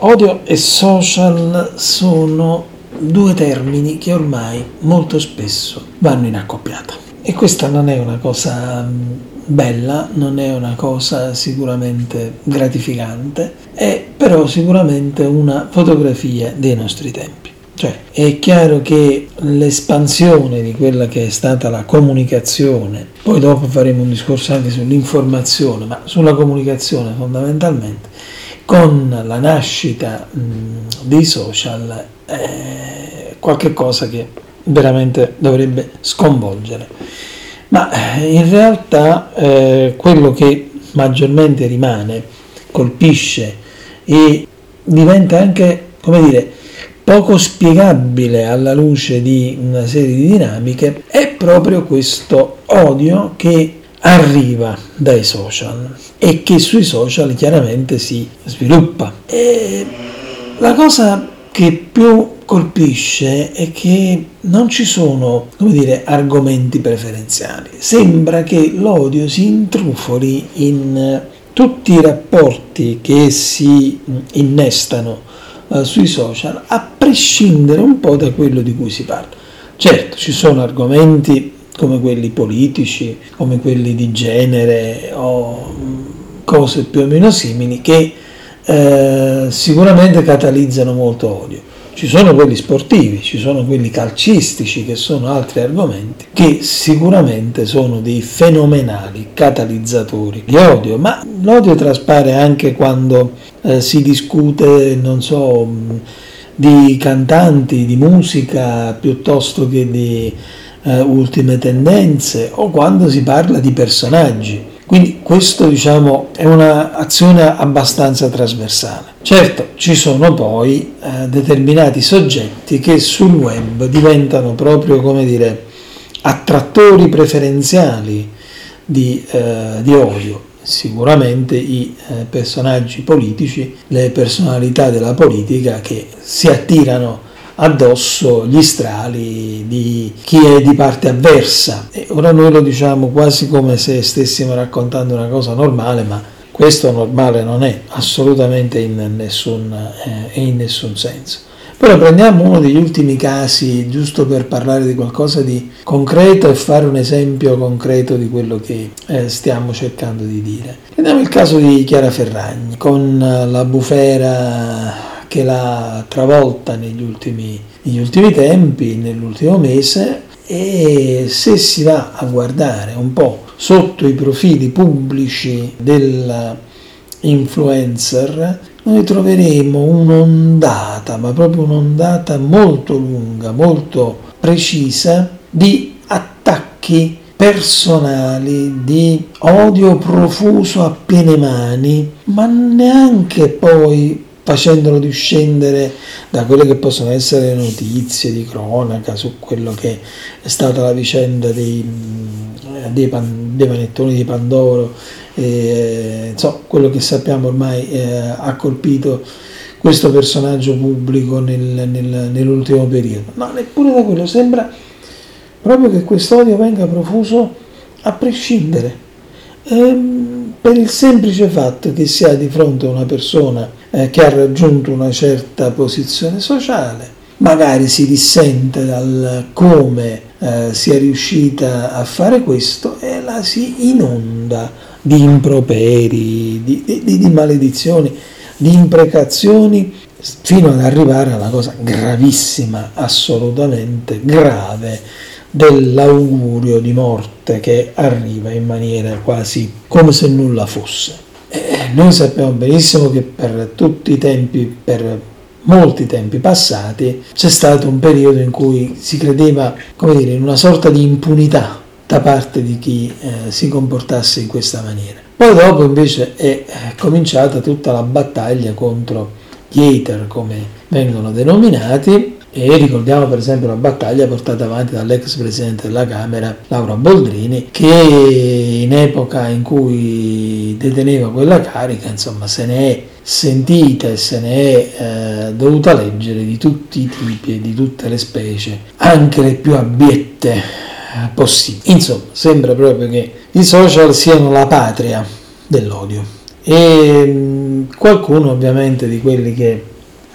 Odio e social sono due termini che ormai molto spesso vanno in accoppiata. E questa non è una cosa mm, bella, non è una cosa sicuramente gratificante, è però sicuramente una fotografia dei nostri tempi. Cioè, è chiaro che l'espansione di quella che è stata la comunicazione, poi dopo faremo un discorso anche sull'informazione, ma sulla comunicazione fondamentalmente, con la nascita mh, dei social è qualcosa che veramente dovrebbe sconvolgere. Ma eh, in realtà eh, quello che maggiormente rimane, colpisce e diventa anche, come dire, poco spiegabile alla luce di una serie di dinamiche è proprio questo odio che arriva dai social e che sui social chiaramente si sviluppa. E la cosa che più colpisce è che non ci sono, come dire, argomenti preferenziali. Sembra che l'odio si intrufoli in tutti i rapporti che si innestano eh, sui social, a prescindere un po' da quello di cui si parla. Certo, ci sono argomenti come quelli politici, come quelli di genere o cose più o meno simili che eh, sicuramente catalizzano molto odio. Ci sono quelli sportivi, ci sono quelli calcistici che sono altri argomenti che sicuramente sono dei fenomenali catalizzatori di odio, ma l'odio traspare anche quando eh, si discute, non so, di cantanti, di musica piuttosto che di eh, ultime tendenze o quando si parla di personaggi. Quindi questo diciamo è un'azione abbastanza trasversale. Certo, ci sono poi eh, determinati soggetti che sul web diventano proprio, come dire, attrattori preferenziali di, eh, di odio. Sicuramente i eh, personaggi politici, le personalità della politica che si attirano addosso gli strali di chi è di parte avversa. E ora noi lo diciamo quasi come se stessimo raccontando una cosa normale, ma questo normale non è assolutamente in nessun, eh, in nessun senso. Però prendiamo uno degli ultimi casi, giusto per parlare di qualcosa di concreto e fare un esempio concreto di quello che eh, stiamo cercando di dire. Prendiamo il caso di Chiara Ferragni, con la bufera che l'ha travolta negli ultimi, negli ultimi tempi, nell'ultimo mese, e se si va a guardare un po' sotto i profili pubblici dell'influencer, noi troveremo un'ondata, ma proprio un'ondata molto lunga, molto precisa di attacchi personali, di odio profuso a piene mani, ma neanche poi facendolo discendere da quelle che possono essere notizie di cronaca su quello che è stata la vicenda dei, mm, dei, pan, dei panettoni di Pandoro, eh, insomma, quello che sappiamo ormai eh, ha colpito questo personaggio pubblico nel, nel, nell'ultimo periodo. No, neppure da quello, sembra proprio che quest'odio venga profuso a prescindere, ehm, per il semplice fatto che si ha di fronte una persona eh, che ha raggiunto una certa posizione sociale, magari si dissente dal come eh, sia riuscita a fare questo e la si inonda di improperi, di, di, di maledizioni, di imprecazioni, fino ad arrivare alla cosa gravissima, assolutamente grave, dell'augurio di morte che arriva in maniera quasi come se nulla fosse. Eh, noi sappiamo benissimo che per tutti i tempi, per molti tempi passati, c'è stato un periodo in cui si credeva, come dire, in una sorta di impunità da parte di chi eh, si comportasse in questa maniera. Poi dopo invece è eh, cominciata tutta la battaglia contro gli hater, come vengono denominati, e ricordiamo per esempio la battaglia portata avanti dall'ex presidente della Camera Laura Boldrini che in epoca in cui deteneva quella carica insomma se ne è sentita e se ne è eh, dovuta leggere di tutti i tipi e di tutte le specie anche le più abiette eh, possibili. Insomma sembra proprio che i social siano la patria dell'odio. E qualcuno ovviamente di quelli che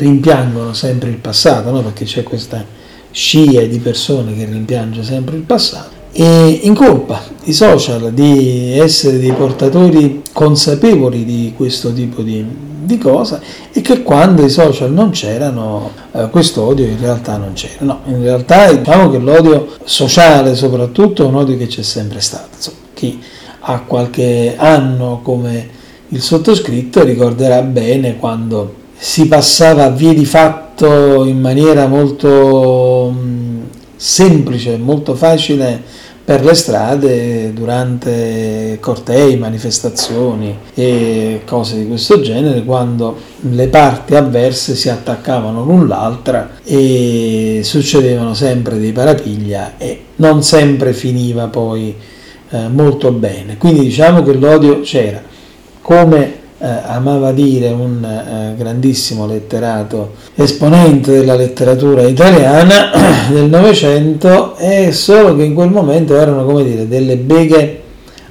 rimpiangono sempre il passato, no? perché c'è questa scia di persone che rimpiange sempre il passato, e incolpa i social di essere dei portatori consapevoli di questo tipo di, di cosa e che quando i social non c'erano eh, questo odio in realtà non c'era. No, in realtà diciamo che l'odio sociale soprattutto è un odio che c'è sempre stato. Insomma, chi ha qualche anno come il sottoscritto ricorderà bene quando si passava a vie di fatto in maniera molto mh, semplice, molto facile per le strade durante cortei, manifestazioni e cose di questo genere quando le parti avverse si attaccavano l'un l'altra e succedevano sempre dei parapiglia e non sempre finiva poi eh, molto bene. Quindi diciamo che l'odio c'era. Come eh, amava dire un eh, grandissimo letterato esponente della letteratura italiana del Novecento, è solo che in quel momento erano come dire delle beghe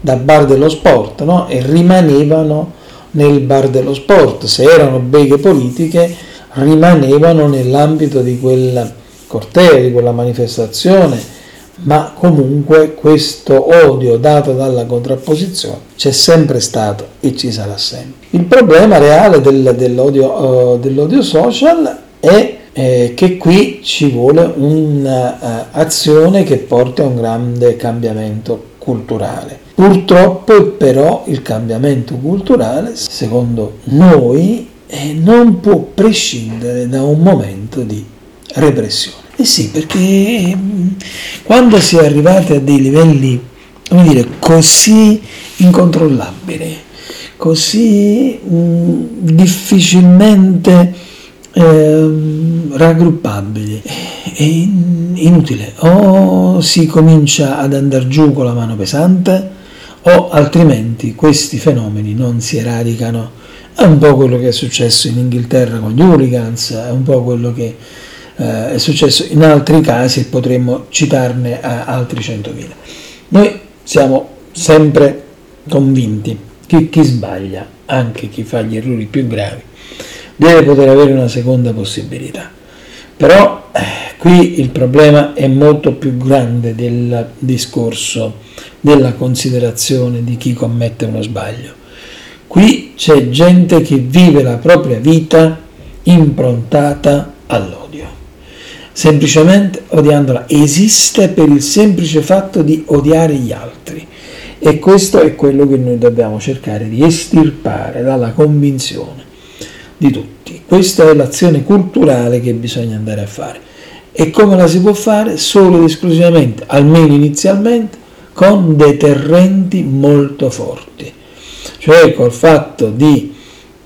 da bar dello sport no? e rimanevano nel bar dello sport, se erano beghe politiche rimanevano nell'ambito di quel corteo, di quella manifestazione ma comunque questo odio dato dalla contrapposizione c'è sempre stato e ci sarà sempre. Il problema reale del, dell'odio, uh, dell'odio, social è eh, che qui ci vuole un'azione uh, che porti a un grande cambiamento culturale. Purtroppo però il cambiamento culturale, secondo noi, eh, non può prescindere da un momento di repressione. Eh sì, perché mm, quando si è arrivati a dei livelli, come dire, così incontrollabili, così mh, mm, difficilmente eh, raggruppabili, è inutile. O si comincia ad andare giù con la mano pesante, o altrimenti questi fenomeni non si eradicano. È un po' quello che è successo in Inghilterra con gli hooligans, è un po' quello che eh, è successo in altri casi e potremmo citarne altri 100.000. Noi siamo sempre convinti che chi sbaglia, anche chi fa gli errori più gravi, deve poter avere una seconda possibilità. Però eh, qui il problema è molto più grande del discorso della considerazione di chi commette uno sbaglio. Qui c'è gente che vive la propria vita improntata all'odio semplicemente odiandola. Esiste per il semplice fatto di odiare gli altri. E questo è quello che noi dobbiamo cercare di estirpare dalla convinzione di tutti. Questa è l'azione culturale che bisogna andare a fare. E come la si può fare? Solo ed esclusivamente, almeno inizialmente, con deterrenti molto forti. Cioè col fatto di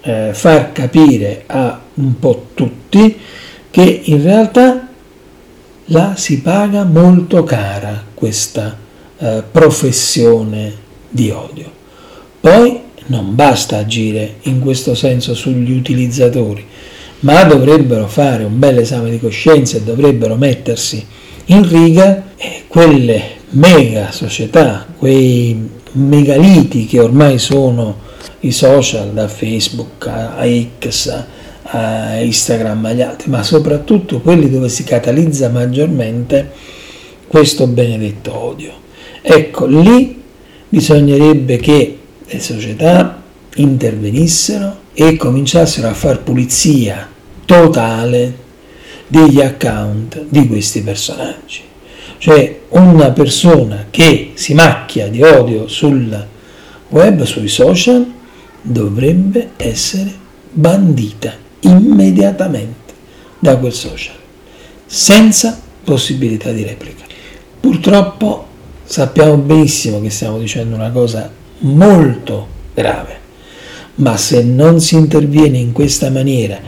eh, far capire a un po' tutti che in realtà la si paga molto cara questa eh, professione di odio. Poi non basta agire in questo senso sugli utilizzatori, ma dovrebbero fare un bel esame di coscienza e dovrebbero mettersi in riga quelle mega società, quei megaliti che ormai sono i social da Facebook a X a Instagram, agli altri, ma soprattutto quelli dove si catalizza maggiormente questo benedetto odio. Ecco, lì bisognerebbe che le società intervenissero e cominciassero a far pulizia totale degli account di questi personaggi. Cioè una persona che si macchia di odio sul web, sui social, dovrebbe essere bandita immediatamente da quel social, senza possibilità di replica. Purtroppo sappiamo benissimo che stiamo dicendo una cosa molto grave, ma se non si interviene in questa maniera,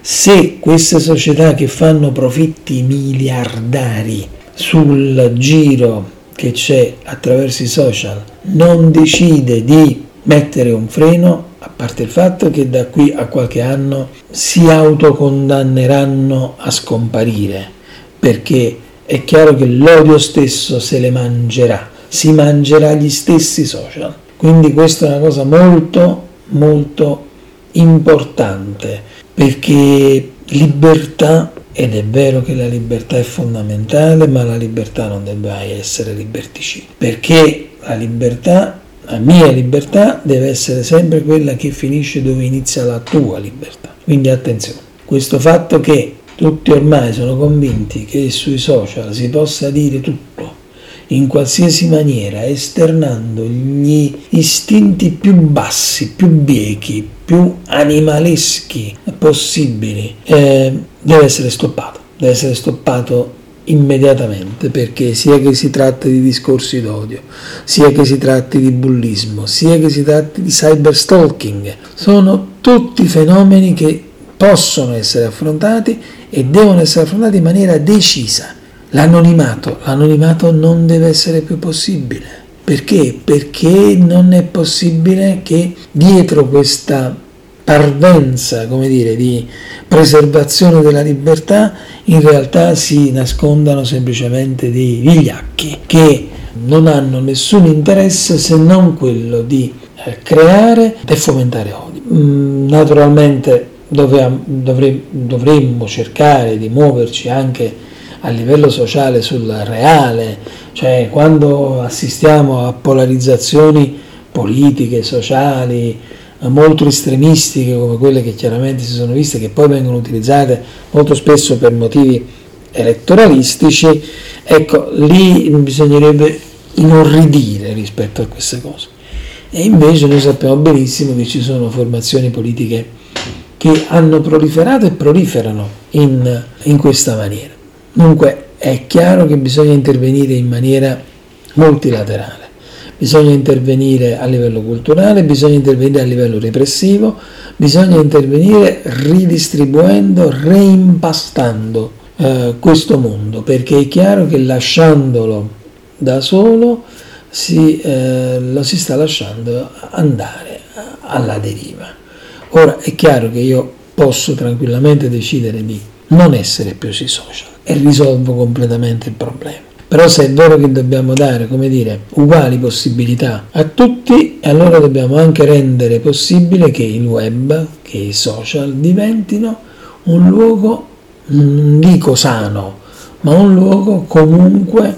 se queste società che fanno profitti miliardari sul giro che c'è attraverso i social non decide di mettere un freno, parte il fatto che da qui a qualche anno si autocondanneranno a scomparire, perché è chiaro che l'odio stesso se le mangerà, si mangerà gli stessi social. Quindi questa è una cosa molto, molto importante perché libertà, ed è vero che la libertà è fondamentale, ma la libertà non deve mai essere liberticida, perché la libertà, la mia libertà, deve essere sempre quella che finisce dove inizia la tua libertà. Quindi attenzione, questo fatto che tutti ormai sono convinti che sui social si possa dire tutto in qualsiasi maniera, esternando gli istinti più bassi, più biechi, più animaleschi possibili, eh, deve essere stoppato. Deve essere stoppato immediatamente perché sia che si tratti di discorsi d'odio, sia che si tratti di bullismo, sia che si tratti di cyberstalking, sono tutti fenomeni che possono essere affrontati e devono essere affrontati in maniera decisa. L'anonimato, l'anonimato non deve essere più possibile. Perché? Perché non è possibile che dietro questa parvenza, come dire, di preservazione della libertà, in realtà si nascondano semplicemente dei vigliacchi che non hanno nessun interesse se non quello di eh, creare e fomentare odio. Mm, naturalmente dovremmo cercare di muoverci anche a livello sociale sul reale, cioè quando assistiamo a polarizzazioni politiche, sociali, molto estremistiche come quelle che chiaramente si sono viste, che poi vengono utilizzate molto spesso per motivi elettoralistici, ecco, lì bisognerebbe inorridire rispetto a queste cose. E invece noi sappiamo benissimo che ci sono formazioni politiche che hanno proliferato e proliferano in, in questa maniera. Dunque è chiaro che bisogna intervenire in maniera multilaterale, bisogna intervenire a livello culturale, bisogna intervenire a livello repressivo, bisogna intervenire ridistribuendo, reimpastando eh, questo mondo, perché è chiaro che lasciandolo da solo si, eh, lo si sta lasciando andare alla deriva. Ora è chiaro che io posso tranquillamente decidere di non essere più sui social e risolvo completamente il problema. Però se è vero che dobbiamo dare, come dire, uguali possibilità a tutti, allora dobbiamo anche rendere possibile che il web, che i social diventino un luogo, non dico sano, ma un luogo comunque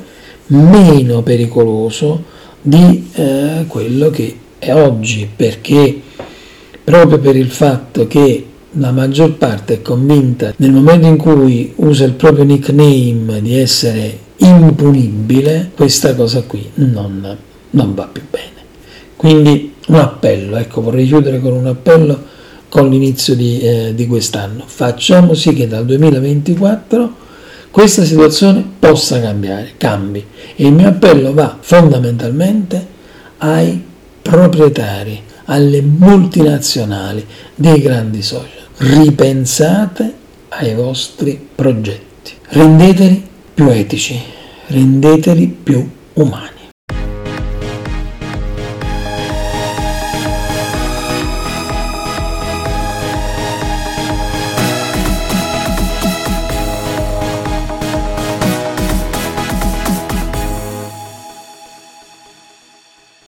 meno pericoloso di eh, quello che è oggi, perché? Proprio per il fatto che la maggior parte è convinta nel momento in cui usa il proprio nickname di essere impunibile, questa cosa qui non, non va più bene. Quindi un appello, ecco vorrei chiudere con un appello con l'inizio di, eh, di quest'anno. Facciamo sì che dal 2024 questa situazione possa cambiare, cambi. E il mio appello va fondamentalmente ai proprietari, alle multinazionali dei grandi social. Ripensate ai vostri progetti, rendeteli più etici, rendeteli più umani.